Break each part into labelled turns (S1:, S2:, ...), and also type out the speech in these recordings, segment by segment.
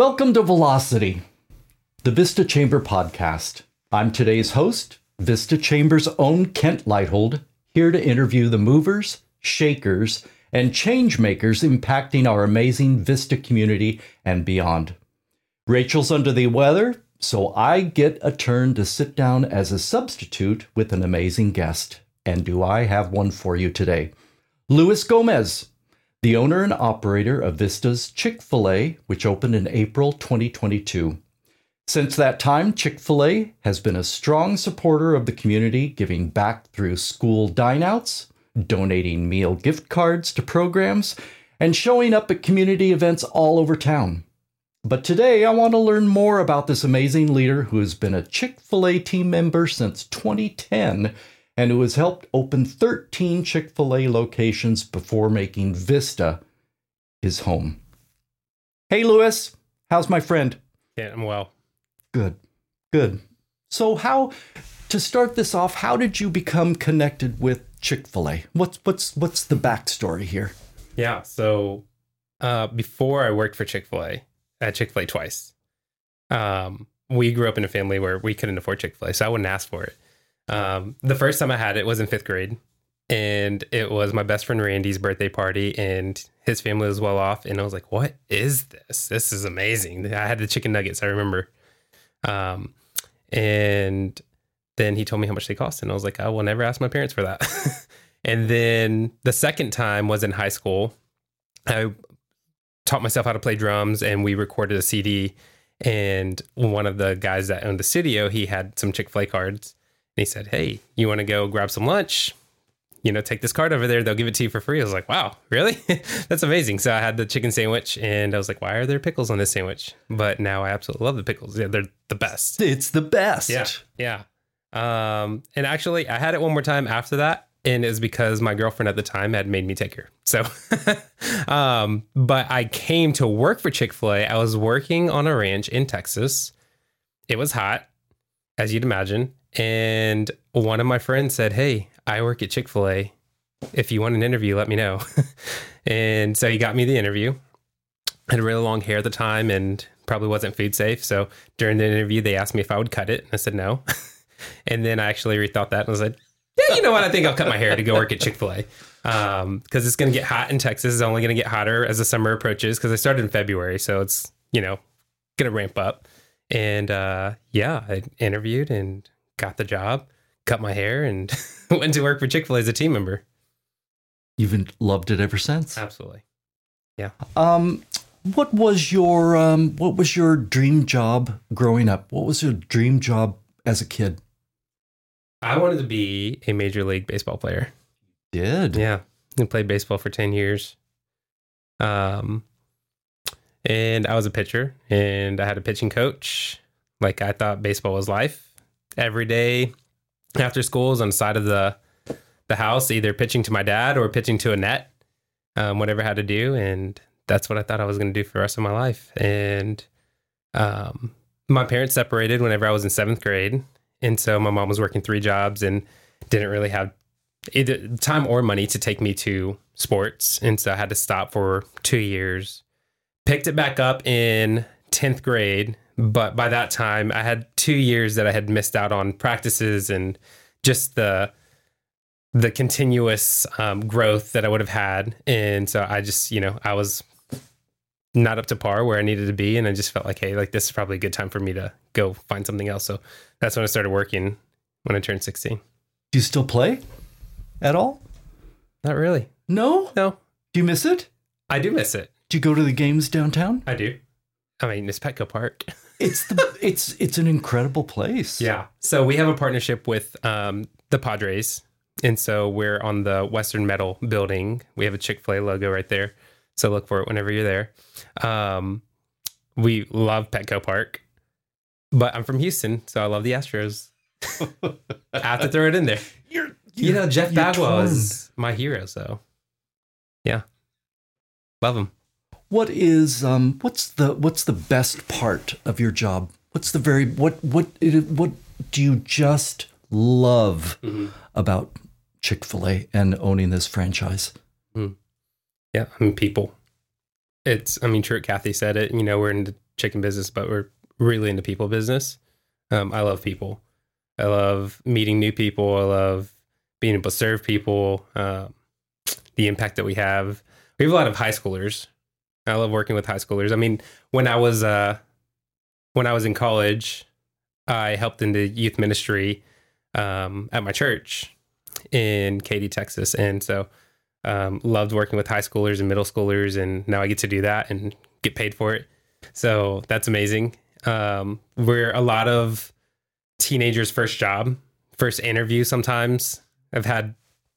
S1: Welcome to Velocity, the Vista Chamber podcast. I'm today's host, Vista Chamber's own Kent Leithold, here to interview the movers, shakers, and change makers impacting our amazing Vista community and beyond. Rachel's under the weather, so I get a turn to sit down as a substitute with an amazing guest. And do I have one for you today? Luis Gomez, the owner and operator of Vista's Chick fil A, which opened in April 2022. Since that time, Chick fil A has been a strong supporter of the community, giving back through school dineouts, donating meal gift cards to programs, and showing up at community events all over town. But today, I want to learn more about this amazing leader who has been a Chick fil A team member since 2010 and who has helped open 13 Chick fil A locations before making Vista his home. Hey, Luis, how's my friend?
S2: Yeah, I'm well.
S1: Good, good. So, how to start this off? How did you become connected with Chick Fil A? What's what's what's the backstory here?
S2: Yeah, so uh, before I worked for Chick Fil A, at Chick Fil A twice. Um, we grew up in a family where we couldn't afford Chick Fil A, so I wouldn't ask for it. Um, the first time I had it was in fifth grade, and it was my best friend Randy's birthday party, and his family was well off, and I was like, "What is this? This is amazing!" I had the chicken nuggets. I remember. Um, and then he told me how much they cost, and I was like, I will never ask my parents for that. and then the second time was in high school. I taught myself how to play drums, and we recorded a CD. And one of the guys that owned the studio, he had some Chick Fil A cards, he said, "Hey, you want to go grab some lunch? You know, take this card over there. They'll give it to you for free." I was like, "Wow, really? That's amazing!" So I had the chicken sandwich, and I was like, "Why are there pickles on this sandwich?" But now I absolutely love the pickles. Yeah, they're the best.
S1: It's the best.
S2: Yeah, yeah. Um, and actually, I had it one more time after that, and it was because my girlfriend at the time had made me take her. So, um, but I came to work for Chick Fil A. I was working on a ranch in Texas. It was hot, as you'd imagine, and one of my friends said, "Hey, I work at Chick Fil A. If you want an interview, let me know." and so he got me the interview. I had really long hair at the time, and probably wasn't food safe. So during the interview, they asked me if I would cut it, and I said no. and then I actually rethought that and was like, yeah, you know what? I think I'll cut my hair to go work at Chick fil A. Um, cause it's going to get hot in Texas. It's only going to get hotter as the summer approaches. Cause I started in February. So it's, you know, going to ramp up. And, uh, yeah, I interviewed and got the job, cut my hair and went to work for Chick fil A as a team member.
S1: You've loved it ever since.
S2: Absolutely. Yeah.
S1: Um, what was your um, what was your dream job growing up? What was your dream job as a kid?
S2: I wanted to be a major league baseball player.
S1: Did
S2: Yeah, I played baseball for ten years. Um, and I was a pitcher, and I had a pitching coach. Like I thought baseball was life. Every day after school, was on the side of the the house, either pitching to my dad or pitching to a net, um, whatever I had to do, and that's what I thought I was going to do for the rest of my life. And um, my parents separated whenever I was in seventh grade, and so my mom was working three jobs and didn't really have either time or money to take me to sports. And so I had to stop for two years. Picked it back up in 10th grade. But by that time, I had two years that I had missed out on practices and just the the continuous um, growth that I would have had. And so I just, you know, I was not up to par where I needed to be. And I just felt like, hey, like this is probably a good time for me to go find something else. So that's when I started working when I turned 16.
S1: Do you still play at all?
S2: Not really.
S1: No.
S2: No,
S1: Do you miss it?
S2: I do miss it.
S1: Do you go to the games downtown?
S2: I do. I mean, it's Petco Park.
S1: It's the it's it's an incredible place.
S2: yeah. So we have a partnership with um, the Padres. And so we're on the Western Metal building. We have a Chick fil A logo right there. So look for it whenever you're there. Um, we love Petco Park, but I'm from Houston. So I love the Astros. I have to throw it in there.
S1: You're,
S2: You know, Jeff
S1: you're
S2: Bagwell is my hero. So yeah, love him.
S1: What is um what's the what's the best part of your job? What's the very what what what do you just love about Chick-fil-A and owning this franchise?
S2: Yeah, I mean, people. It's, I mean, Truett Cathy said it, you know, we're in the chicken business, but we're really into people business. Um, I love people. I love meeting new people. I love being able to serve people. Um, the impact that we have. We have a lot of high schoolers. I love working with high schoolers. I mean, when I was uh, when I was in college, I helped in the youth ministry um, at my church in Katy, Texas, and so um, loved working with high schoolers and middle schoolers, and now I get to do that and get paid for it. So that's amazing. Um, we're a lot of teenagers' first job, first interview. Sometimes I've had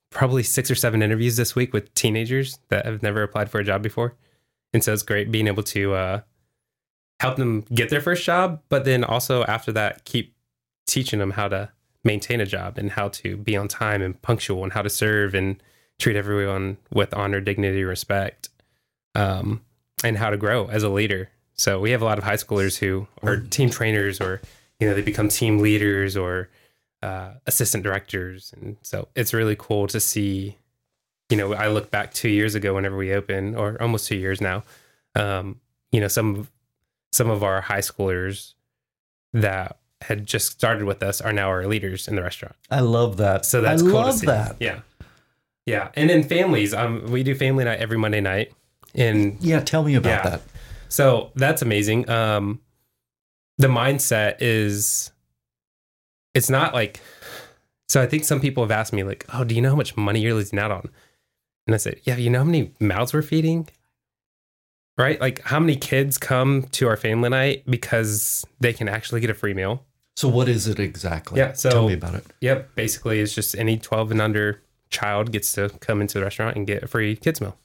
S2: probably six or seven interviews this week with teenagers that have never applied for a job before, and so it's great being able to uh, help them get their first job, but then also after that, keep teaching them how to maintain a job and how to be on time and punctual and how to serve and treat everyone with honor, dignity, respect, um, and how to grow as a leader. So we have a lot of high schoolers who are team trainers or you know they become team leaders or uh, assistant directors, and so it's really cool to see. You know, I look back two years ago whenever we opened, or almost two years now. Um, you know, some some of our high schoolers that had just started with us are now our leaders in the restaurant.
S1: I love that.
S2: So that's
S1: I
S2: cool
S1: love
S2: to see.
S1: that.
S2: Yeah. Yeah. And then families, um, we do family night every Monday night. And
S1: Yeah, tell me about
S2: Yeah.
S1: that.
S2: so that's amazing. Um, the mindset is, it's not like, so I think some people have asked me, like, oh, do you know how much money you're losing out on? And I said, yeah, you know how many mouths we're feeding? Right? Like, how many kids come to our family night because they can actually get a free meal?
S1: So what is it exactly?
S2: Yeah, so-
S1: tell me about it.
S2: Yep. Basically, it's just any 12 and under child gets to come into the restaurant and get a free kids meal.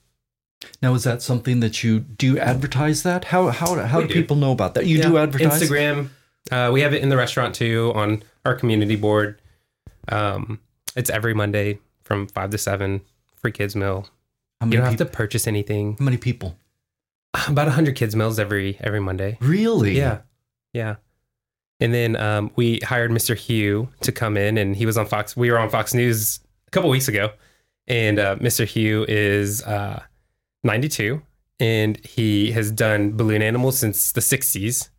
S1: Now, is that something that you do you advertise that? How how how do,
S2: do.
S1: people know about that? You do advertise
S2: Instagram. Uh, we have it in the restaurant too on our community board. Um, it's every Monday from five to seven. Free kids meal. You don't have
S1: peop-
S2: to purchase anything.
S1: how many people?
S2: About hundred kids meals every every Monday.
S1: Really?
S2: Yeah, yeah. And then um, we hired Mr. Hugh to come in, and he was on Fox. We were on Fox News a couple weeks ago, and uh, Mr. Hugh is uh, 92, and he has done balloon animals since the 60s,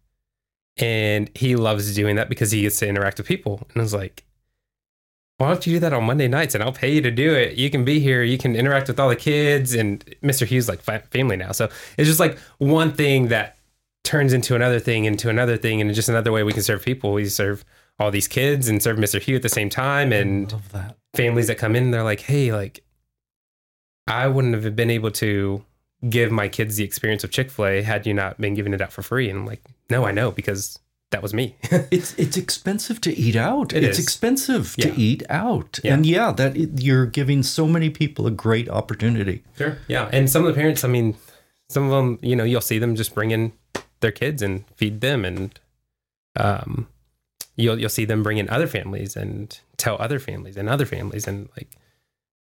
S2: and he loves doing that because he gets to interact with people. And I was like, why don't you do that on Monday nights, and I'll pay you to do it. You can be here, you can interact with all the kids, and Mr. Hughes like family now. So it's just like one thing that turns into another thing, into another thing, and just another way we can serve people. We serve all these kids and serve Mr. Hugh at the same time, and
S1: that.
S2: families that come in, they're like, hey, like, I wouldn't have been able to give my kids the experience of Chick fil A had you not been giving it out for free. And I'm like, no, I know because that was me.
S1: It's it's expensive to eat out.
S2: It
S1: it's
S2: is.
S1: expensive
S2: Yeah.
S1: to eat out.
S2: Yeah.
S1: And yeah, that you're giving so many people a great opportunity.
S2: sure. Yeah. And some of the parents, I mean, some of them, you know, you'll see them just bring in their kids and feed them. And um, you'll, you'll see them bring in other families and tell other families and other families. And like,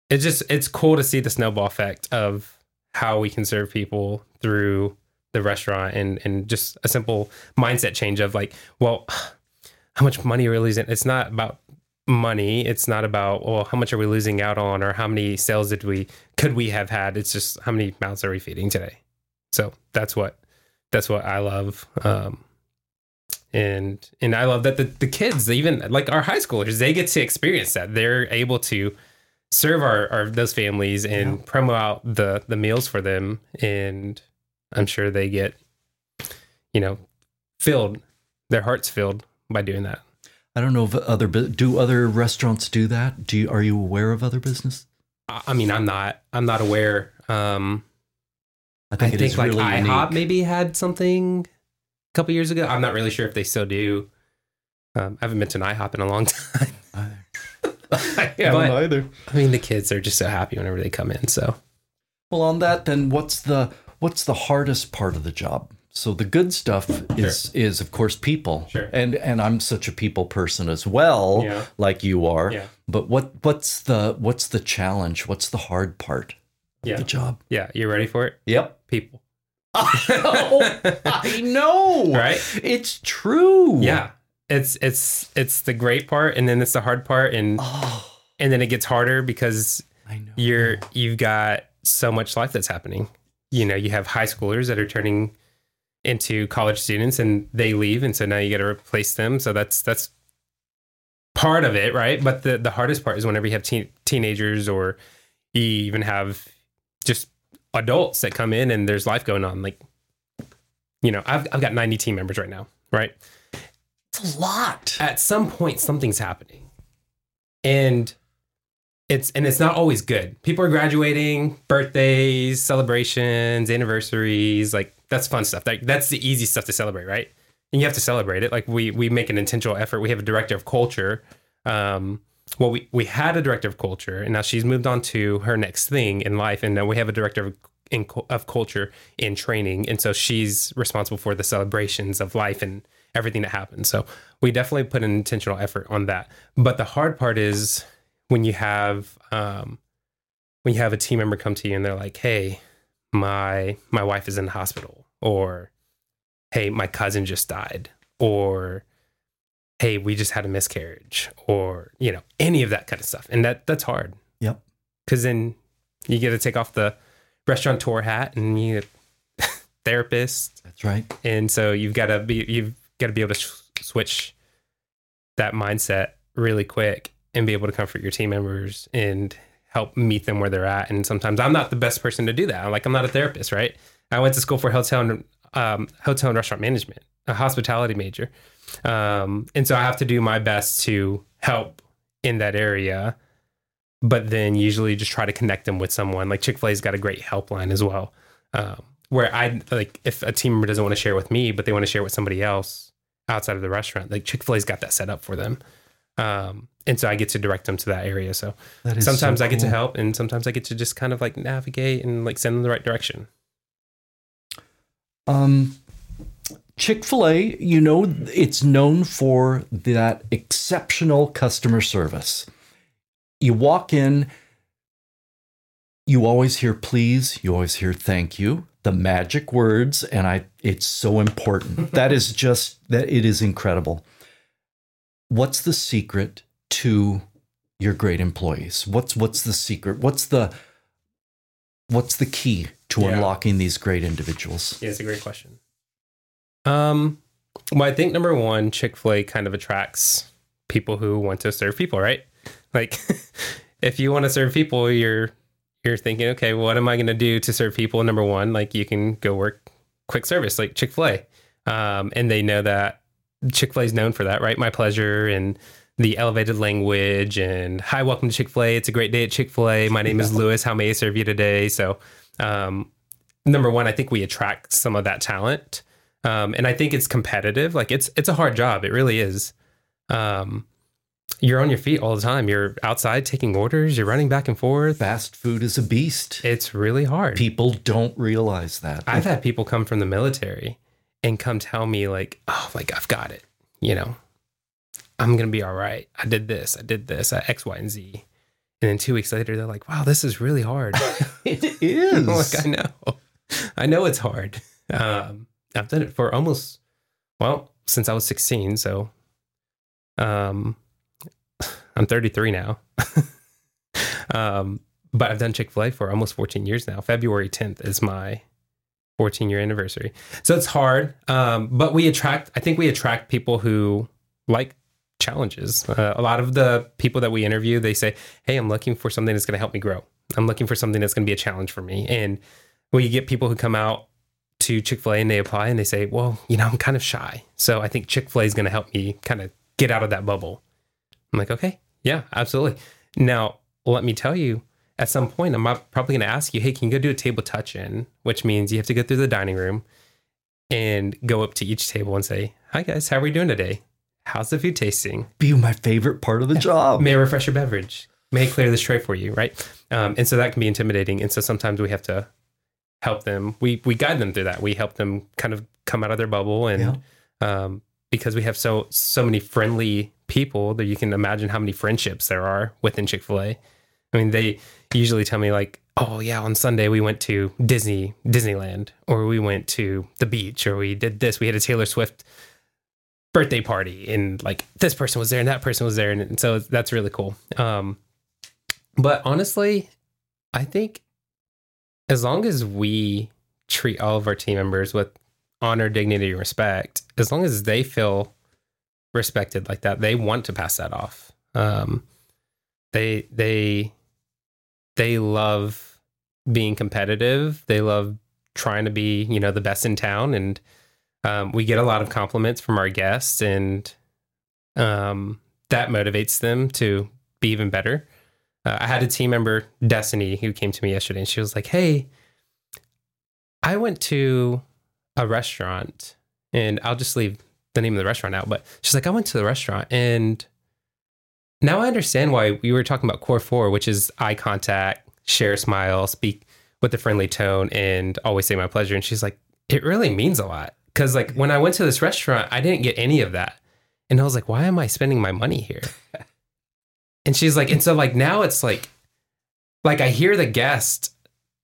S2: it's just, it's cool to see the snowball effect of how we can serve people through the restaurant and, and just a simple mindset change of like, well, how much money are we losing? It's not about money. It's not about, well, how much are we losing out on or how many sales did we, could we have had? It's just how many mouths are we feeding today? So that's what, that's what I love. Um, and, and I love that the, the kids, even like our high schoolers, they get to experience that. They're able to serve our, our those families and
S1: Yeah.
S2: promo out the, the meals for them. And I'm sure they get, you know, filled, their hearts filled by doing that.
S1: I don't know if other do other restaurants do that. Do you, are you aware of other business?
S2: I I mean, I'm not, I'm not aware. Um,
S1: I
S2: I
S1: think
S2: think,
S1: it is
S2: like
S1: really
S2: IHOP
S1: unique.
S2: maybe had something a couple years ago. I'm not really sure if they still do. Um, I haven't been to an IHOP in a long time.
S1: I
S2: Yeah, but-
S1: either.
S2: I mean, the kids are just so happy whenever they come in. So
S1: Well, on that, then what's the what's the hardest part of the job? So the good stuff is is of course people,
S2: Sure.
S1: and and I'm such a people person as well,
S2: Yeah.
S1: like you are.
S2: Yeah.
S1: But what what's the what's the challenge? What's the hard part of
S2: yeah,
S1: the job?
S2: yeah, you ready for it?
S1: Yep.
S2: People, oh,
S1: I know.
S2: right?
S1: It's true.
S2: Yeah, it's it's it's the great part, and then it's the hard part, and
S1: Oh,
S2: and then it gets harder because
S1: I know.
S2: you're you've got so much life that's happening. You know, you have high schoolers that are turning into college students and they leave and so now you got to replace them. So that's that's part of it right? But the the hardest part is whenever you have teen, teenagers or you even have just adults that come in and there's life going on. Like you know i've, I've got 90 team members right now right?
S1: It's a lot.
S2: at some point something's happening. And it's and it's not always good. People are graduating birthdays celebrations anniversaries like that's fun stuff. Like that's the easy stuff to celebrate right? And you have to celebrate it. Like we we make an intentional effort. We have a director of culture um well we we had a director of culture and now she's moved on to her next thing in life and now we have a director of in, of culture in training and so she's responsible for the celebrations of life and everything that happens. So we definitely put an intentional effort on that. But the hard part is when you have um, when you have a team member come to you and they're like, "Hey, my my wife is in the hospital," or "Hey, my cousin just died," or "Hey, we just had a miscarriage," or you know, any of that kind of stuff, and that that's hard.
S1: Yep.
S2: Because then you get to take off the restaurateur hat and you therapist,
S1: That's right.
S2: and so you've got to be you've got to be able to sh- switch that mindset really quick and be able to comfort your team members and help meet them where they're at. And sometimes I'm not the best person to do that. I'm like I'm not a therapist, right? I went to school for hotel and um, hotel and restaurant management, a hospitality major, um, and so I have to do my best to help in that area. But then usually just try to connect them with someone. Like Chick Fil A's got a great helpline as well, um, where I like if a team member doesn't want to share with me, but they want to share with somebody else outside of the restaurant, like Chick Fil A's got that set up for them. Um, and so I get to direct them to that area. So
S1: That
S2: sometimes
S1: so
S2: I get to help, and sometimes I get to just kind of like navigate and like send them the right direction.
S1: Um, Chick fil A, you know, it's known for that exceptional customer service. You walk in, you always hear please, you always hear thank you, the magic words, and I it's so important. that is just that it is incredible. What's the secret to your great employees? What's what's the secret? What's the what's the key to
S2: Yeah.
S1: unlocking these great individuals?
S2: Yeah, it's a great question. Um, well, I think number one, Chick Fil A kind of attracts people who want to serve people, right? Like, if you want to serve people, you're you're thinking, okay, what am I going to do to serve people? Number one, like you can go work quick service, like Chick Fil A, um, and they know that Chick Fil A is known for that, right? My pleasure and the elevated language and hi, welcome to Chick Fil A. It's a great day at Chick Fil A. My name is Luis. How may I serve you today? So, um, number one, I think we attract some of that talent, um, and I think it's competitive. Like it's it's a hard job. It really is. Um, you're on your feet all the time. You're outside taking orders. You're running back and forth.
S1: Fast food is a beast.
S2: It's really hard.
S1: People don't realize that.
S2: I've had people come from the military and come tell me like, "Oh, like I've got it," you know. I'm gonna be all right. I did this. I did this. I X, Y, and Z. And then two weeks later, they're like, "Wow, this is really hard."
S1: it is.
S2: Like, I know, I know it's hard. Um, I've done it for almost, well, since I was 16. So, um, I'm 33 now. um, but I've done Chick Fil A for almost 14 years now. February 10th is my 14 year anniversary. So it's hard. Um, but we attract. I think we attract people who like challenges. Uh, a lot of the people that we interview, they say, "Hey, I'm looking for something that's going to help me grow. I'm looking for something that's going to be a challenge for me." And we get people who come out to Chick Fil A and they apply and they say, "Well, you know, I'm kind of shy, so I think Chick Fil A is going to help me kind of get out of that bubble." I'm like, "Okay, yeah, absolutely." Now, let me tell you. At some point, I'm probably going to ask you, "Hey, can you go do a table touch in?" Which means you have to go through the dining room and go up to each table and say, "Hi guys, how are we doing today? How's the food tasting?
S1: Be my favorite part of the job.
S2: May I refresh your beverage? May I clear this tray for you?" Right? Um, and so that can be intimidating. And so sometimes we have to help them. We we guide them through that. We help them kind of come out of their bubble, and um, because we have so so many friendly people that you can imagine how many friendships there are within Chick Fil A. I mean, they usually tell me like, "Oh yeah, on Sunday we went to Disney Disneyland, or we went to the beach, or we did this. We had a Taylor Swift birthday party, and like this person was there and that person was there, and, and so that's really cool." Um, but honestly, I think as long as we treat all of our team members with honor, dignity, and respect, as long as they feel respected like that, they want to pass that off. Um, they they they love being competitive. They love trying to be you know the best in town, and um, we get a lot of compliments from our guests, and um, that motivates them to be even better. Uh, I had a team member, Destiny, who came to me yesterday, and she was like, "Hey, I went to a restaurant, and I'll just leave the name of the restaurant out, but she's like, I went to the restaurant, and now I understand why we were talking about core four, which is eye contact, share a smile, speak with a friendly tone, and always say my pleasure. And she's like, it really means a lot because like when I went to this restaurant, I didn't get any of that, and I was like, why am I spending my money here? and she's like, and so like now it's like, like I hear the guest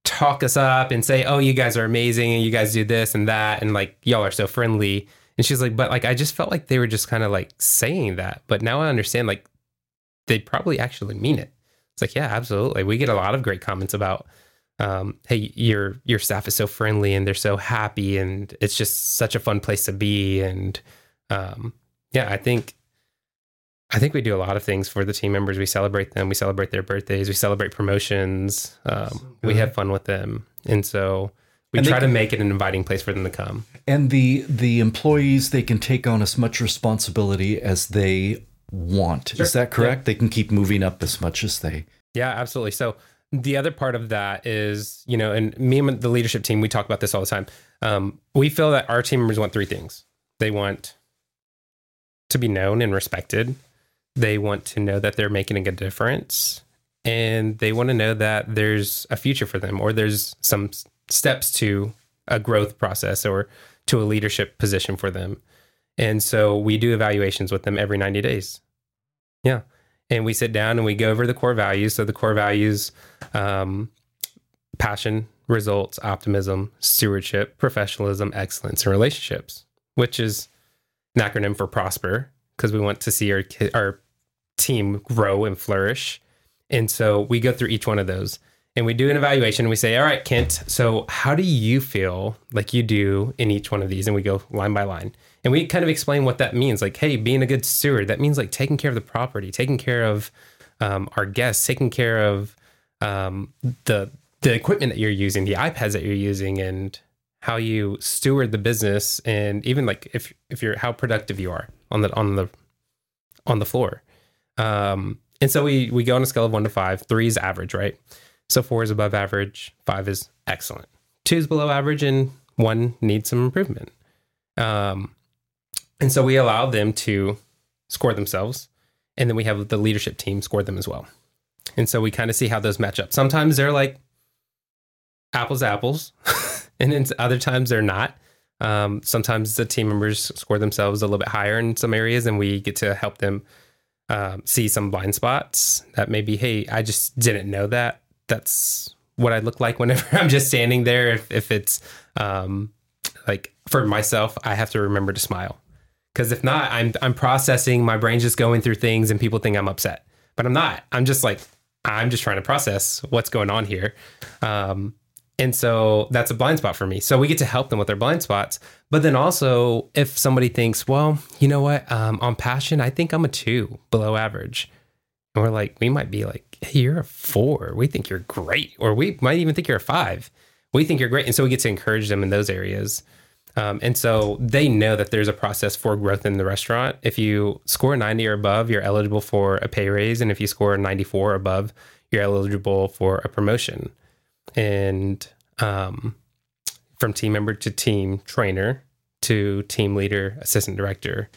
S2: talk us up and say, oh, you guys are amazing, and you guys do this and that, and like y'all are so friendly. And she's like, but like I just felt like they were just kind of like saying that, but now I understand like they probably actually mean it. It's like, yeah, absolutely. We get a lot of great comments about, um, hey, your your staff is so friendly and they're so happy and it's just such a fun place to be. And um, yeah, I think I think we do a lot of things for the team members. We celebrate them. We celebrate their birthdays. We celebrate promotions. Um, we have fun with them, and so we and try can, to make it an inviting place for them to come.
S1: And the the employees they can take on as much responsibility as they want. Sure. Is that correct? Yeah. They can keep moving up as much as they.
S2: Yeah, absolutely. So the other part of that is, you know, and me and the leadership team, we talk about this all the time. Um, we feel that our team members want three things. They want to be known and respected. They want to know that they're making a difference, and they want to know that there's a future for them, or there's some steps to a growth process or to a leadership position for them. And so we do evaluations with them every 90 days. And we sit down and we go over the core values. So the core values um, passion, results, optimism, stewardship, professionalism, excellence, and relationships, which is an acronym for prosper because we want to see our, our team grow and flourish. And so we go through each one of those and we do an evaluation. We say, all right, Kent, so how do you feel like you do in each one of these? And we go line by line. And we kind of explain what that means. Like, hey, being a good steward, that means like taking care of the property, taking care of um, our guests, taking care of um, the the equipment that you're using, the iPads that you're using, and how you steward the business, and even like if if you're how productive you are on the on the on the floor. Um, and so we we go on a scale of one to five. Three is average, right? So four is above average, five is excellent, two is below average, and one needs some improvement. Um, and so we allow them to score themselves, and then we have the leadership team score them as well. And so we kind of see how those match up. Sometimes they're like apples apples, and then other times they're not. Um, sometimes the team members score themselves a little bit higher in some areas, and we get to help them um, see some blind spots that maybe, hey, I just didn't know that that's what I look like whenever I'm just standing there. If, if it's um, like for myself, I have to remember to smile because if not, I'm I'm processing. My brain's just going through things, and people think I'm upset, but I'm not. I'm just like I'm just trying to process what's going on here. Um, and so that's a blind spot for me. So we get to help them with their blind spots. But then also, if somebody thinks, well, you know what, um, on passion, I think I'm a two below average. And we're like, we might be like, you're a four. We think you're great. Or we might even think you're a five. We think you're great. And so we get to encourage them in those areas. Um, and so they know that there's a process for growth in the restaurant. If you score 90 or above, you're eligible for a pay raise. And if you score 94 or above, you're eligible for a promotion. And um, from team member to team trainer to team leader, assistant director,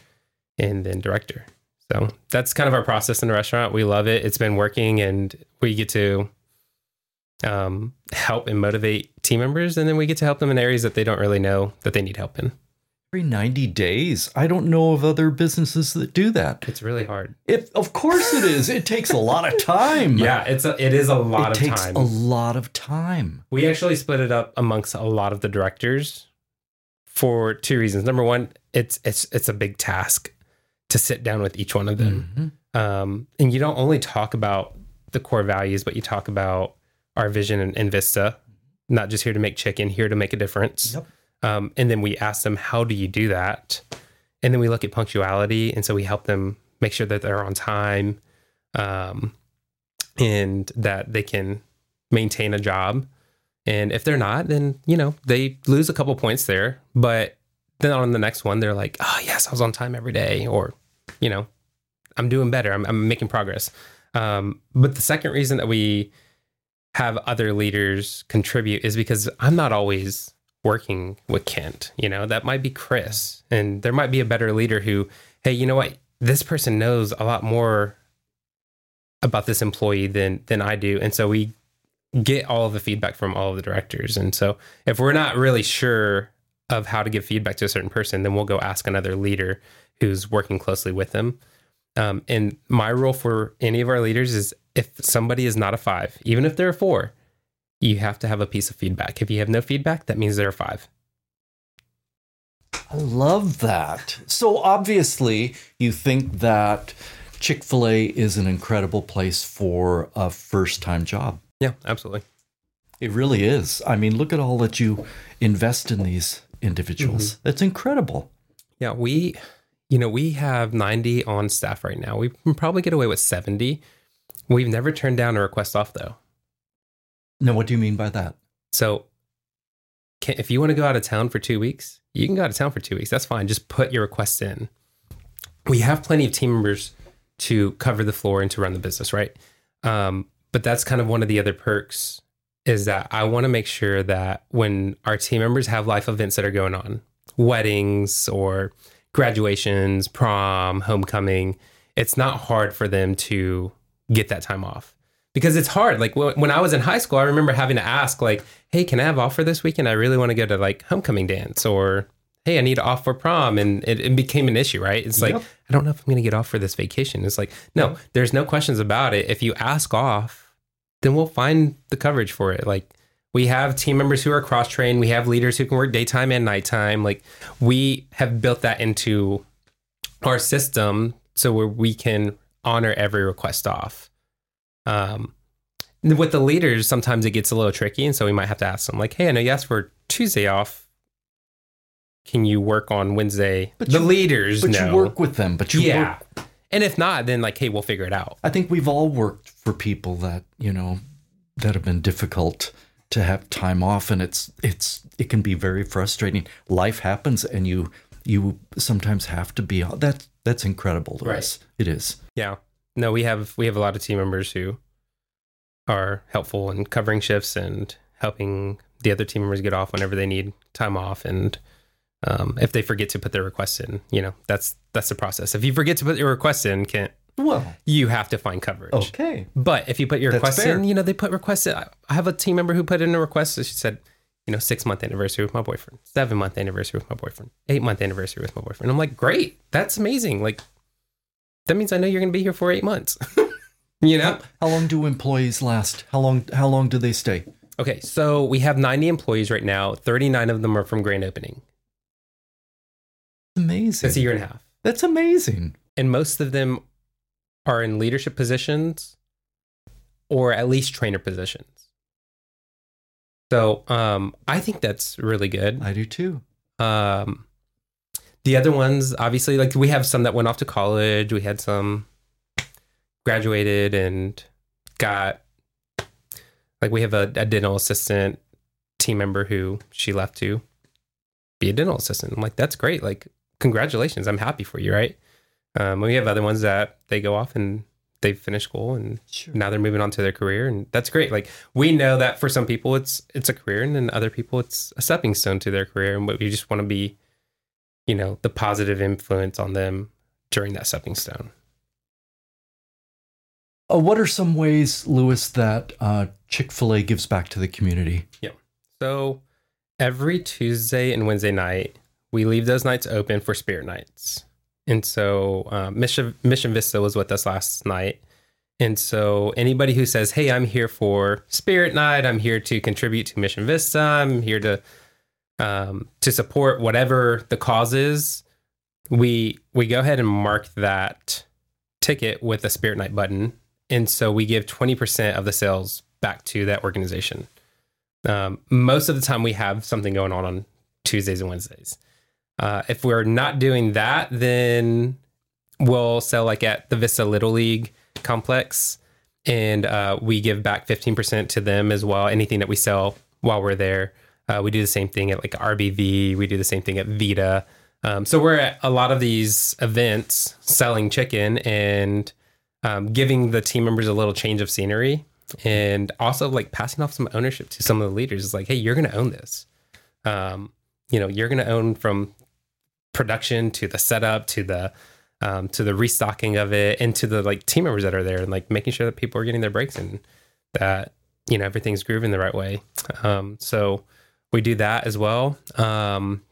S2: and then director. So that's kind of our process in the restaurant. We love it. It's been working, and we get to um, help and motivate team members, and then we get to help them in areas that they don't really know that they need help in.
S1: Every 90 days. I don't know of other businesses that do that.
S2: It's really hard.
S1: It, of course it is. It takes a lot of time.
S2: yeah, it's a, it is a lot
S1: it
S2: of
S1: takes a lot of time.
S2: We actually split it up amongst a lot of the directors for two reasons. Number one, it's it's it's a big task to sit down with each one of them. Mm-hmm. Um, and you don't only talk about the core values, but you talk about our vision and, and, Vista, not just here to make chicken, here to make a difference. Yep. Um, and then we ask them, how do you do that? And then we look at punctuality. And so we help them make sure that they're on time um, and that they can maintain a job. And if they're not, then, you know, they lose a couple points there. But then on the next one, they're like, oh, yes, I was on time every day. Or, you know, I'm doing better. I'm, I'm making progress. Um, but the second reason that we have other leaders contribute is because I'm not always working with Kent. You know, that might be Chris, and there might be a better leader who, hey, you know what? This person knows a lot more about this employee than than I do, and so we get all the feedback from all of the directors. And so if we're not really sure of how to give feedback to a certain person, then we'll go ask another leader who's working closely with them. Um, and my rule for any of our leaders is if somebody is not a five, even if they're a four, you have to have a piece of feedback. If you have no feedback, that means they're a five.
S1: I love that. So obviously, you think that Chick fil A is an incredible place for a first time job.
S2: Yeah, absolutely.
S1: It really is. I mean, look at all that you invest in these individuals. Mm-hmm. That's incredible.
S2: Yeah, we, you know, we have 90 on staff right now. We can probably get away with 70. We've never turned down a request off, though.
S1: No, what do you mean by that?
S2: So, can, if you want to go out of town for two weeks, you can go out of town for two weeks. That's fine. Just put your request in. We have plenty of team members to cover the floor and to run the business, right? Um, but that's kind of one of the other perks is that I want to make sure that when our team members have life events that are going on, weddings or graduations, prom, homecoming, it's not hard for them to get that time off because it's hard. Like when I was in high school, I remember having to ask, like, "Hey, can I have off for this weekend? I really want to go to like homecoming dance," or "Hey, I need off for prom," and it, it became an issue, right? It's like yep. I don't know if I'm going to get off for this vacation. It's like no, there's no questions about it. If you ask off, then we'll find the coverage for it. Like we have team members who are cross trained. We have leaders who can work daytime and nighttime. Like we have built that into our system so where we can honor every request off. Um, with the leaders, sometimes it gets a little tricky, and so we might have to ask them, like, "Hey, I know you asked for Tuesday off. Can you work on Wednesday?"
S1: But
S2: the
S1: you,
S2: leaders,
S1: but
S2: know.
S1: you work with them. But you
S2: yeah.
S1: Work,
S2: and if not, then like, hey, we'll figure it out.
S1: I think we've all worked for people that, you know, that have been difficult to have time off and it's it's it can be very frustrating. Life happens and you you sometimes have to be that that's incredible, Luis. Right. It is.
S2: Yeah. No, we have we have a lot of team members who are helpful in covering shifts and helping the other team members get off whenever they need time off and um, if they forget to put their request in, you know, that's that's the process. If you forget to put your request in, can't
S1: well,
S2: you have to find coverage.
S1: Okay.
S2: But if you put your that's request fair. in, you know, they put requests in. I have a team member who put in a request. She said, you know, six month anniversary with my boyfriend, seven month anniversary with my boyfriend, eight month anniversary with my boyfriend. I'm like, great. That's amazing. Like, that means I know you're going to be here for eight months. you know?
S1: How, how long do employees last? How long, how long do they stay?
S2: Okay. So we have 90 employees right now. 39 of them are from grand opening
S1: amazing.
S2: That's a year and a half.
S1: That's amazing.
S2: And most of them are in leadership positions or at least trainer positions. So um, I think that's really good.
S1: I do too.
S2: Um, the other ones, obviously, like we have some that went off to college. We had some graduated and got, like, we have a, a dental assistant team member who she left to be a dental assistant. I'm like, that's great. Like, congratulations, I'm happy for you, right? Um, we have other ones that they go off and they finish school and sure. now they're moving on to their career and that's great. Like we know that for some people it's it's a career and then other people it's a stepping stone to their career and we just want to be, you know, the positive influence on them during that stepping stone.
S1: Uh, what are some ways, Luis, that uh, Chick fil A gives back to the community?
S2: Yeah. So every Tuesday and Wednesday night, we leave those nights open for spirit nights. And so uh, Mission Mission Vista was with us last night. And so anybody who says, "Hey, I'm here for Spirit Night. I'm here to contribute to Mission Vista. I'm here to um, to support whatever the cause is," we we go ahead and mark that ticket with a Spirit Night button, and so we give twenty percent of the sales back to that organization. Um, most of the time, we have something going on on Tuesdays and Wednesdays. Uh, if we're not doing that, then we'll sell like at the Vista Little League complex, and uh, we give back fifteen percent to them as well. Anything that we sell while we're there, uh, we do the same thing at like RBV. We do the same thing at Vita. Um, so we're at a lot of these events selling chicken and um, giving the team members a little change of scenery and also like passing off some ownership to some of the leaders. It's like, hey, you're going to own this. Um, you know, you're going to own from production to the setup to the um, to the restocking of it and to the like team members that are there and like making sure that people are getting their breaks and that you know everything's grooving the right way. Um, so we do that as well. Um,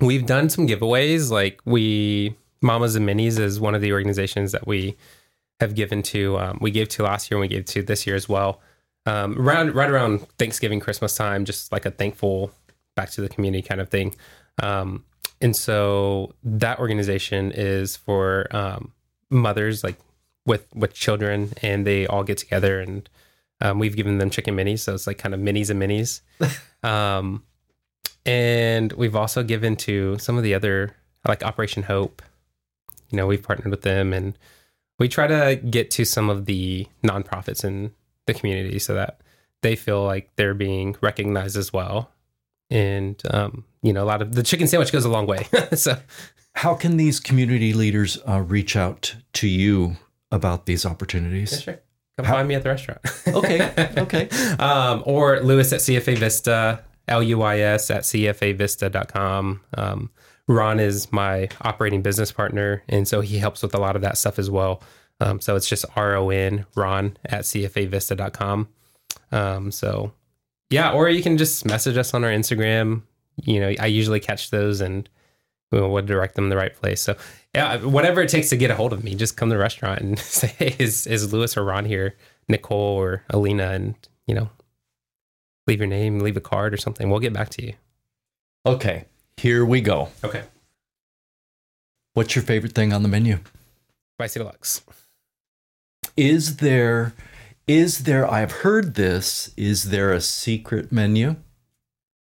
S2: we've done some giveaways like we Mamas and Minis is one of the organizations that we have given to. Um, we gave to last year and we gave to this year as well. Um, around right around Thanksgiving, Christmas time, just like a thankful back to the community kind of thing. Um, and so that organization is for um, mothers like with with children, and they all get together and um, we've given them chicken minis, so it's like kind of minis and minis. um, and we've also given to some of the other like Operation Hope. You know, we've partnered with them, and we try to get to some of the nonprofits in the community so that they feel like they're being recognized as well. And um, you know, a lot of the chicken sandwich goes a long way. so,
S1: How can these community leaders uh, reach out to you about these opportunities?
S2: yeah, sure. Come find me at the restaurant.
S1: Okay, okay.
S2: um, or Luis at CFA Vista, L U I S at CFAVista.com. Um, Ron is my operating business partner, and so he helps with a lot of that stuff as well. Um, so it's just R O N, Ron at CFAVista.com. Um, so yeah, or you can just message us on our Instagram. You know, I usually catch those and we'll, we'll direct them the right place. So yeah, whatever it takes to get a hold of me, just come to the restaurant and say, hey, is, is Luis or Ron here? Nicole or Alina, and you know, leave your name, leave a card or something. We'll get back to you.
S1: Okay, here we go.
S2: Okay.
S1: What's your favorite thing on the menu?
S2: Spicy deluxe.
S1: Is there is there I've heard this, is there a secret menu?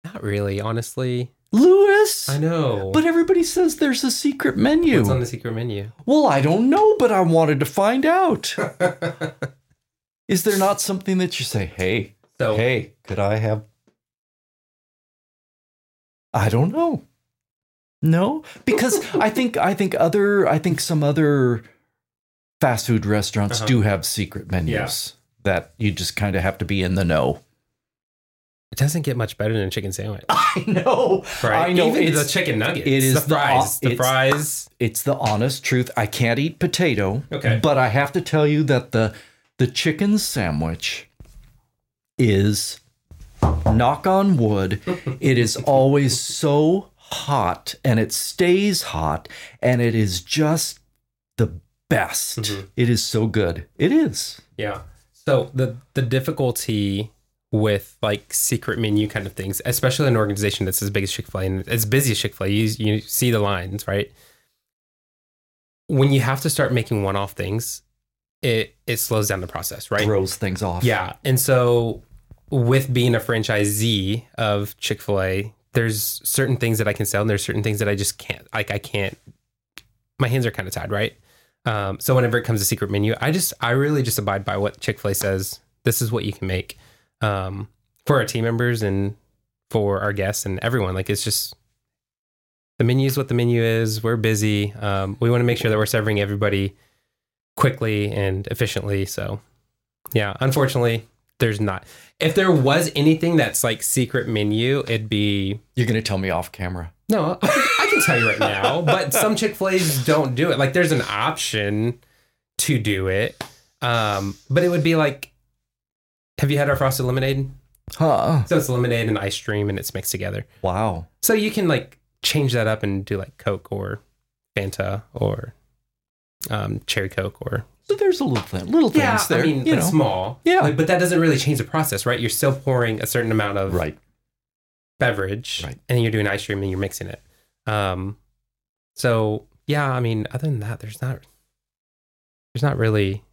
S2: Not really, honestly.
S1: Luis.
S2: I know.
S1: But everybody says there's a secret menu.
S2: what's on the secret menu?
S1: well, I don't know, but I wanted to find out. Is there not something that you say, "Hey,
S2: so
S1: hey, could I have I don't know. No, because I think I think other I think some other fast food restaurants
S2: Uh-huh.
S1: do have secret menus that you just kind of have to be in the know.
S2: it doesn't get much better than a chicken sandwich.
S1: I know.
S2: Right?
S1: I know.
S2: Even
S1: it's,
S2: the chicken nuggets.
S1: it is
S2: the
S1: the-
S2: fries. The,
S1: it's-
S2: fries.
S1: it's the honest truth. I can't eat potato.
S2: Okay.
S1: But I have to tell you that the the chicken sandwich is knock on wood, it is always so hot and it stays hot and it is just the best.
S2: Mhm.
S1: It is so good. It is.
S2: Yeah. So the the difficulty with like secret menu kind of things, especially an organization that's as big as Chick Fil A and as busy as Chick Fil A, you you see the lines, right? When you have to start making one off things, it it slows down the process, right?
S1: Throws things off.
S2: Yeah. And so with being a franchisee of Chick fil A, there's certain things that I can sell and there's certain things that I just can't. Like I can't my hands are kind of tied, right? Um, so whenever it comes to secret menu, I just I really just abide by what Chick fil A says. This is what you can make. Um, for our team members and for our guests and everyone. Like it's just the menu is what the menu is. We're busy. Um, we want to make sure that we're serving everybody quickly and efficiently. So, yeah, unfortunately, there's not. If there was anything that's like secret menu, it'd be
S1: You're gonna tell me off camera.
S2: no. I can, tell you right now, but some Chick Fil A's don't do it. Like, there's an option to do it, um, but it would be like, have you had our frosted lemonade?
S1: Huh.
S2: So it's lemonade and ice cream, and it's mixed together.
S1: Wow.
S2: So you can like change that up and do like Coke or Fanta or um, cherry Coke or
S1: So there's a little thing, little things there.
S2: I mean,
S1: you
S2: it's
S1: know.
S2: small,
S1: Yeah.
S2: Like, but that doesn't really change the process, right? You're still pouring a certain amount of
S1: Right.
S2: beverage,
S1: Right.
S2: And you're doing ice cream and you're mixing it. Um, so yeah, I mean, other than that, there's not there's not really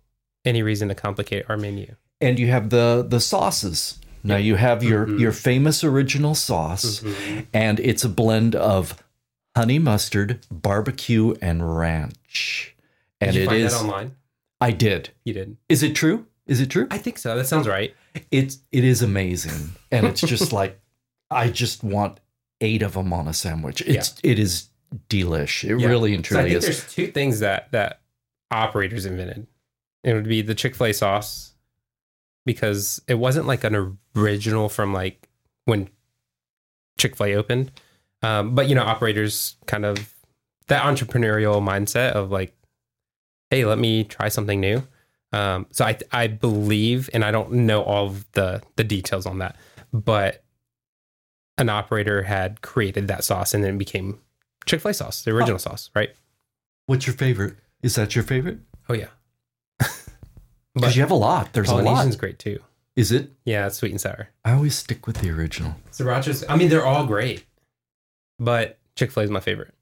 S2: any reason to complicate our menu.
S1: And you have the the sauces. Now you have your
S2: Mhm.
S1: your famous original sauce,
S2: Mhm.
S1: and it's a blend of honey mustard, barbecue, and ranch. And
S2: Did you
S1: it
S2: find
S1: is.
S2: that online?
S1: I did.
S2: You did.
S1: Is it true? Is it true?
S2: I think so. That sounds right.
S1: It's it is amazing, and it's just like I just want eight of them on a sandwich. It's it is delish. It
S2: Yeah.
S1: really and truly
S2: So I think
S1: is.
S2: there's two things that that operators invented. It would be the Chick Fil A sauce because it wasn't like an original from like when Chick Fil A opened, um, but you know operators kind of that entrepreneurial mindset of like, hey, let me try something new. Um, so I I believe, and I don't know all of the the details on that, but an operator had created that sauce and then it became Chick Fil A sauce, the original sauce, right?
S1: What's your favorite? Is that your favorite?
S2: Oh yeah.
S1: Because you have a lot. There's a lot.
S2: Polynesian's great too.
S1: Is it?
S2: Yeah, it's sweet and sour.
S1: I always stick with the original.
S2: Sriracha's. I mean, they're all great, but Chick Fil A is my favorite.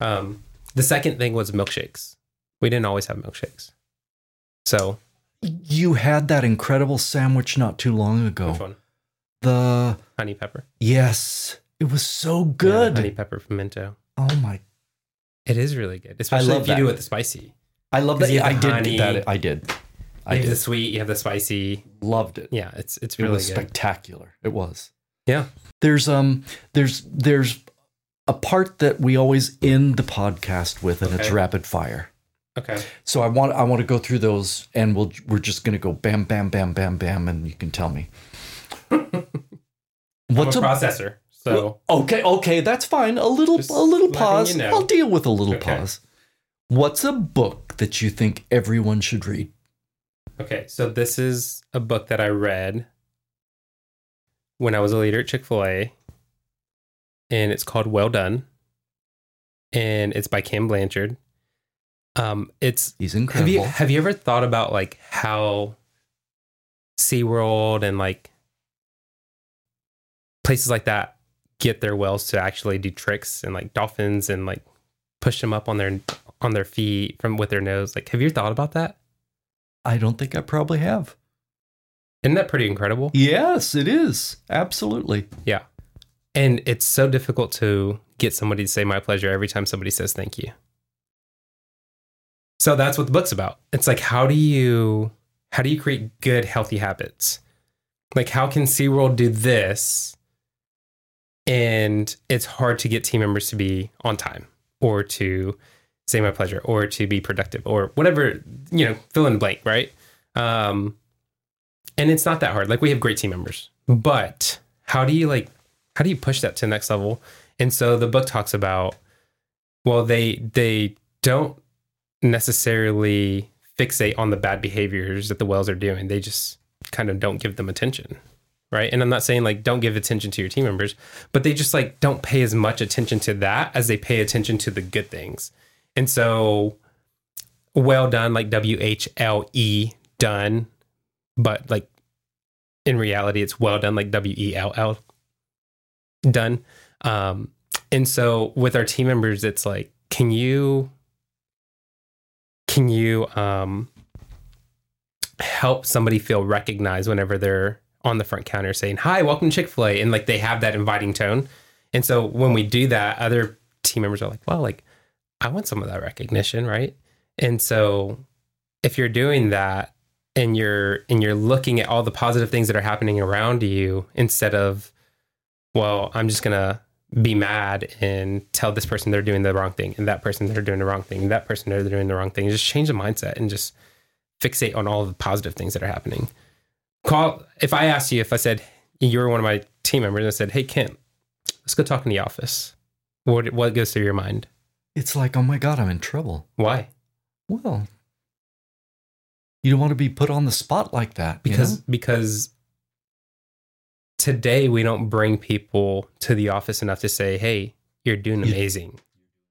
S2: Um, the second thing was milkshakes. We didn't always have milkshakes, so
S1: You had that incredible sandwich not too long ago. The
S2: Honey pepper.
S1: yes, it was so
S2: Yeah, the
S1: good.
S2: honey pepper pimento.
S1: oh my!
S2: It is really good, especially
S1: love
S2: if you
S1: that.
S2: do it the spicy.
S1: I love that.
S2: have
S1: I did
S2: honey.
S1: that. I did. I
S2: You have
S1: did.
S2: the sweet. You have the spicy.
S1: Loved it.
S2: Yeah, it's it's
S1: It
S2: really
S1: was
S2: good.
S1: spectacular. It was.
S2: Yeah.
S1: There's um there's there's a part that we always end the podcast with, and it's rapid fire.
S2: Okay.
S1: So I want I want to go through those, and we'll we're just gonna go bam bam bam bam bam, and you can tell me. What's
S2: a
S1: a
S2: processor? So
S1: okay okay that's fine. A little a little pause.
S2: you know.
S1: I'll deal with a little
S2: Okay.
S1: pause. What's a book that you think everyone should read?
S2: Okay, so this is a book that I read when I was a leader at Chick fil A, and it's called Whale Done, and it's by Ken Blanchard. Um, it's
S1: He's incredible.
S2: have you have you ever thought about like how SeaWorld and like places like that get their whales to actually do tricks and like dolphins and like push them up on their on their feet from with their nose? Like, have you thought about that?
S1: I don't think I probably have.
S2: Isn't that pretty incredible?
S1: Yes, it is absolutely.
S2: Yeah. And it's so difficult to get somebody to say my pleasure every time somebody says thank you. So that's what the book's about. It's like how do you how do you create good healthy habits? Like how can SeaWorld do this and it's hard to get team members to be on time or to say my pleasure or to be productive or whatever, you know, fill in the blank, right? Um and it's not that hard. Like we have great team members. But how do you like how do you push that to the next level? And so the book talks about well they they don't necessarily fixate on the bad behaviors that the whales are doing. They just kind of don't give them attention. Right? And I'm not saying like don't give attention to your team members, but they just like don't pay as much attention to that as they pay attention to the good things. And so well done like W H L E done but like in reality it's well done like w-e-l-l done um and so with our team members it's like can you can you um help somebody feel recognized whenever they're on the front counter saying hi welcome to chick-fil-a and like they have that inviting tone. And so when we do that other team members are like well like i want some of that recognition right? And so if you're doing that and you're and you're looking at all the positive things that are happening around you instead of well i'm just gonna be mad and tell this person they're doing the wrong thing and that person they're doing the wrong thing and that person they're doing the wrong thing just change the mindset and just fixate on all the positive things that are happening call if i asked you if i said you were one of my team members and i said hey kent let's go talk in the office what what goes through your mind
S1: It's like, oh my God, I'm in trouble.
S2: why
S1: Well, you don't want to be put on the spot like that. you
S2: because
S1: know?
S2: because today we don't bring people to the office enough to say hey you're doing amazing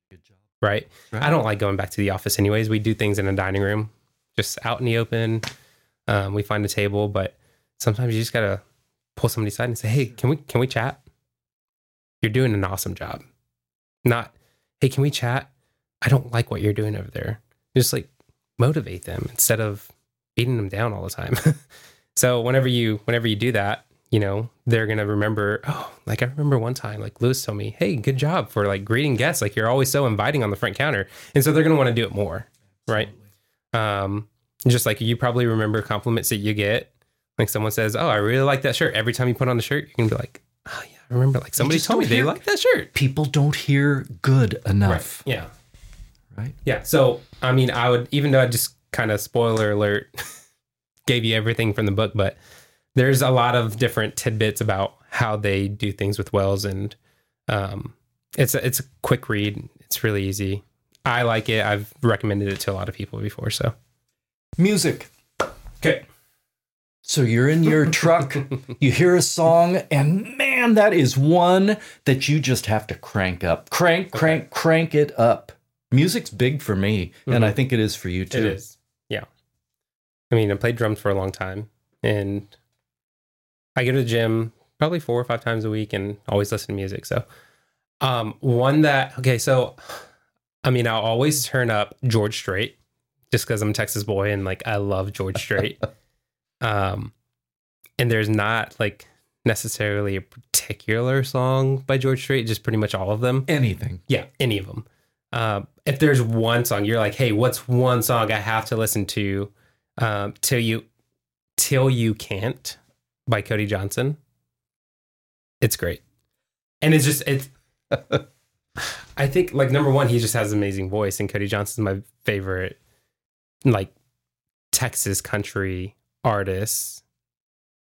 S1: Good job.
S2: right
S1: Right.
S2: i don't like going back to the office anyways we do things in a dining room just out in the open um, we find a table but sometimes you just gotta pull somebody aside and say hey can we can we chat you're doing an awesome job not hey can we chat i don't like what you're doing over there just like motivate them instead of beating them down all the time so whenever you whenever you do that you know, they're gonna remember. Oh, like I remember one time, like Luis told me, "Hey, good job for like greeting guests. Like you're always so inviting on the front counter," and so they're gonna want to do it more, right? Um, just like you probably remember compliments that you get. Like someone says, "Oh, I really like that shirt." Every time you put on the shirt, you can be like, "Oh yeah, I remember." Like somebody told me
S1: don't
S2: they like that shirt.
S1: People don't hear good enough,
S2: Yeah.
S1: right?
S2: Yeah. So, I mean, I would, even though I just kind of spoiler alert gave you everything from the book, but there's a lot of different tidbits about how they do things with Wells. And um, it's, a, it's a quick read. It's really easy. I like it. I've recommended it to a lot of people before. So,
S1: Music.
S2: okay.
S1: So you're in your truck, you hear a song, and man, that is one that you just have to crank up. Crank, crank, crank it up. Music's big for me, and I think it is for you too.
S2: It is. Yeah. I mean, I played drums for a long time and I go to the gym probably four or five times a week and always listen to music. So, um, one that, okay, so I mean, I'll always turn up George Strait just because I'm a Texas boy and like I love George Strait. um, and there's not like necessarily a particular song by George Strait, just pretty much all of them.
S1: Anything.
S2: Yeah, any of them. Um, if there's one song you're like, hey, what's one song I have to listen to um, till you till you can't by Cody Johnson? It's great, and it's just it's. I think like number one, he just has an amazing voice, and Cody Johnson's my favorite, like Texas country artist.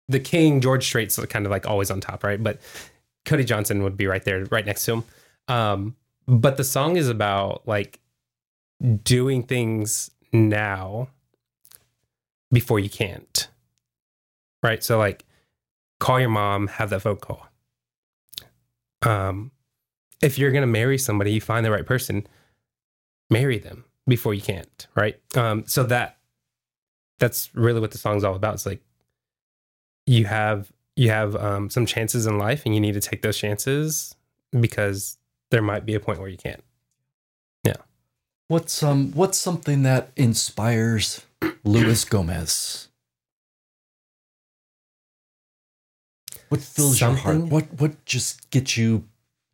S2: The King George Strait's kind of like always on top, right? But Cody Johnson would be right there, right next to him. Um, but the song is about like doing things now before you can't. Right? So like call your mom, have that phone call. Um if you're to marry somebody, you find the right person, marry them before you can't, right? Um so that that's really what the song's all about. It's like you have you have um, some chances in life and you need to take those chances because there might be a point where you can't. Yeah.
S1: What's um what's something that inspires Luis Gomez? What fills your heart? What what just gets you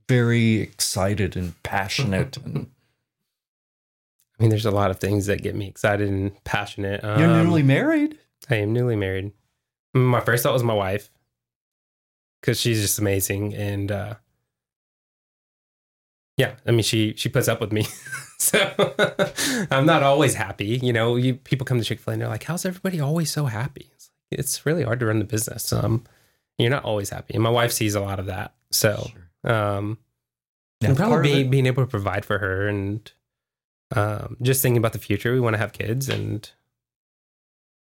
S1: very excited and passionate? and
S2: mean, there's a lot of things that get me excited and passionate.
S1: you're
S2: Um,
S1: newly married.
S2: I am newly married. My first thought was my wife because she's just amazing, and uh, yeah, I mean she she puts up with me, so I'm not always happy. You know, you people come to Chick Fil A and they're like, "How's everybody always so happy?" It's, like, it's really hard to run the business. Um, you're not always happy, and my wife sees a lot of that. So um,
S1: Now,
S2: and probably being able to provide for her and um, just thinking about the future. We want to have kids, and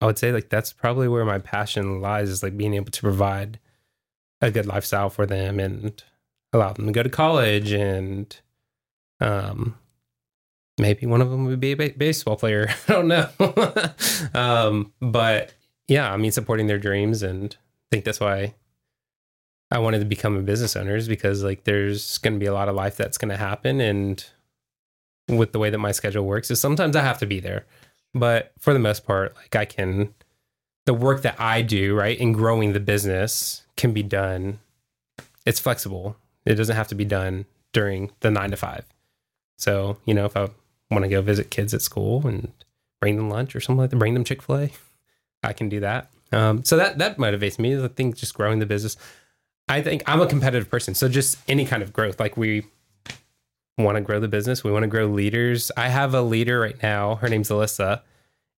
S2: I would say like that's probably where my passion lies is like being able to provide a good lifestyle for them and allow them to go to college and um maybe one of them would be a ba- baseball player i don't know um but yeah i mean supporting their dreams and I think that's why i wanted to become a business owner is because like there's going to be a lot of life that's going to happen and with the way that my schedule works is sometimes i have to be there. But for the most part like i can the work that i do right in growing the business can be done. It's flexible. It doesn't have to be done during the nine to five. So you know if i want to go visit kids at school and bring them lunch or something like that bring them chick-fil-a i can do that. Um, so that that motivates me. I think just growing the business i think i'm a competitive person. So just any kind of growth like we want to grow the business. We want to grow leaders. I have a leader right now. Her name's Alyssa,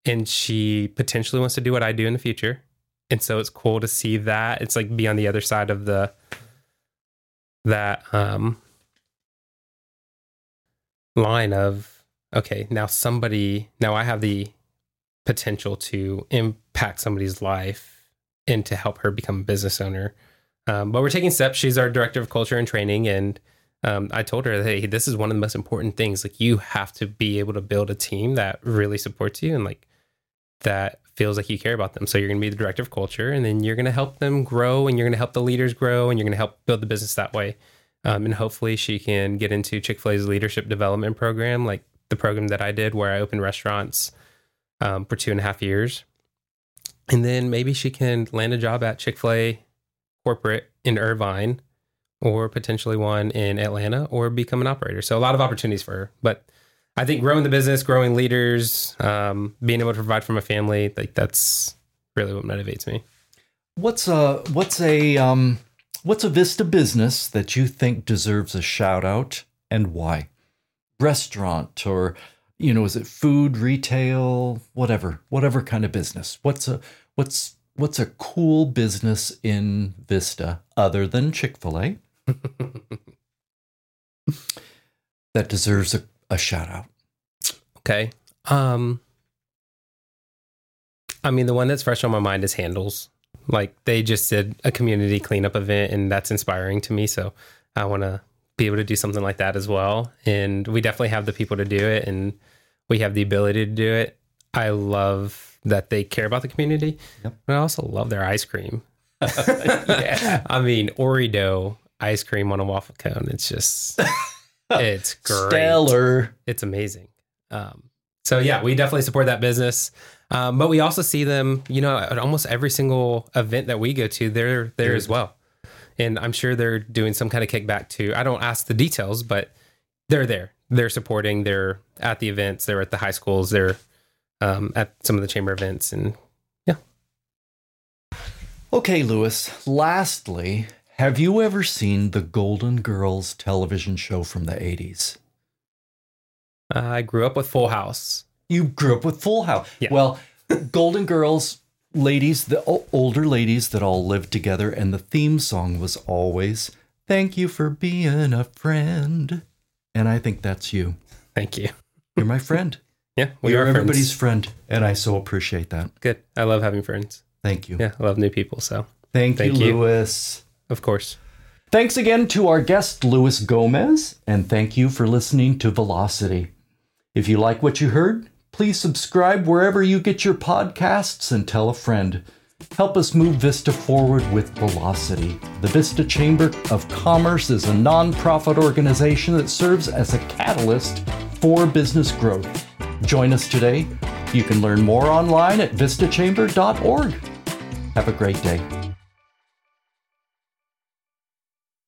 S2: and she potentially wants to do what I do in the future. And so it's cool to see that. It's like be on the other side of the that um line of okay, now somebody now I have the potential to impact somebody's life and to help her become a business owner. Um, but we're taking steps. She's our director of culture and training, and um, I told her, hey, this is one of the most important things. Like, you have to be able to build a team that really supports you and like that feels like you care about them. So you're going to be the director of culture, and then you're going to help them grow, and you're going to help the leaders grow, and you're going to help build the business that way. Um, and hopefully, she can get into Chick Fil A's leadership development program, like the program that I did, where I opened restaurants um, for two and a half years, and then maybe she can land a job at Chick Fil A corporate in Irvine or potentially one in Atlanta or become an operator. So a lot of opportunities for her. But I think growing the business, growing leaders, um, being able to provide for my family, like that's really what motivates me.
S1: What's a what's a um, what's a Vista business that you think deserves a shout out and why? Restaurant or you know, is it food, retail, whatever, whatever kind of business? What's a what's what's a cool business in Vista other than Chick Fil A that deserves a, a shout out?
S2: Okay. Um, I mean, the one that's fresh on my mind is Handel's. Like they just did a community cleanup event, and that's inspiring to me. So I want to be able to do something like that as well. And we definitely have the people to do it, and we have the ability to do it. I love that they care about the community,
S1: Yep.
S2: but I also love their ice cream.
S1: yeah.
S2: I mean, Oreo ice cream on a waffle cone. It's just, it's great
S1: Stellar.
S2: it's amazing. Um, so yeah, we definitely support that business. Um, but we also see them, you know, at almost every single event that we go to, they're there as well. And I'm sure they're doing some kind of kickback too. I don't ask the details, but they're there. They're supporting. They're at the events. They're at the high schools. They're um, at some of the chamber events. And yeah.
S1: Okay, Luis. Lastly, have you ever seen the Golden Girls television show from the 80s?
S2: uh, I grew up with Full House.
S1: You grew up with Full House.
S2: Yeah.
S1: Well, Golden Girls, ladies, the older ladies that all lived together, and the theme song was always, Thank you for being a friend. And I think that's you.
S2: Thank you.
S1: You're my friend.
S2: Yeah, we
S1: You're
S2: are
S1: everybody's
S2: friends.
S1: friend. And I so appreciate that.
S2: Good. I love having friends.
S1: Thank you.
S2: Yeah, I love new people. So,
S1: Thank,
S2: Thank
S1: you,
S2: you.
S1: Luis.
S2: Of course.
S1: Thanks again to our guest, Luis Gomez, and thank you for listening to Velocity. If you like what you heard, please subscribe wherever you get your podcasts and tell a friend. Help us move Vista forward with velocity. The Vista Chamber of Commerce is a nonprofit organization that serves as a catalyst for business growth. Join us today. You can learn more online at vistachamber.org. Have a great day.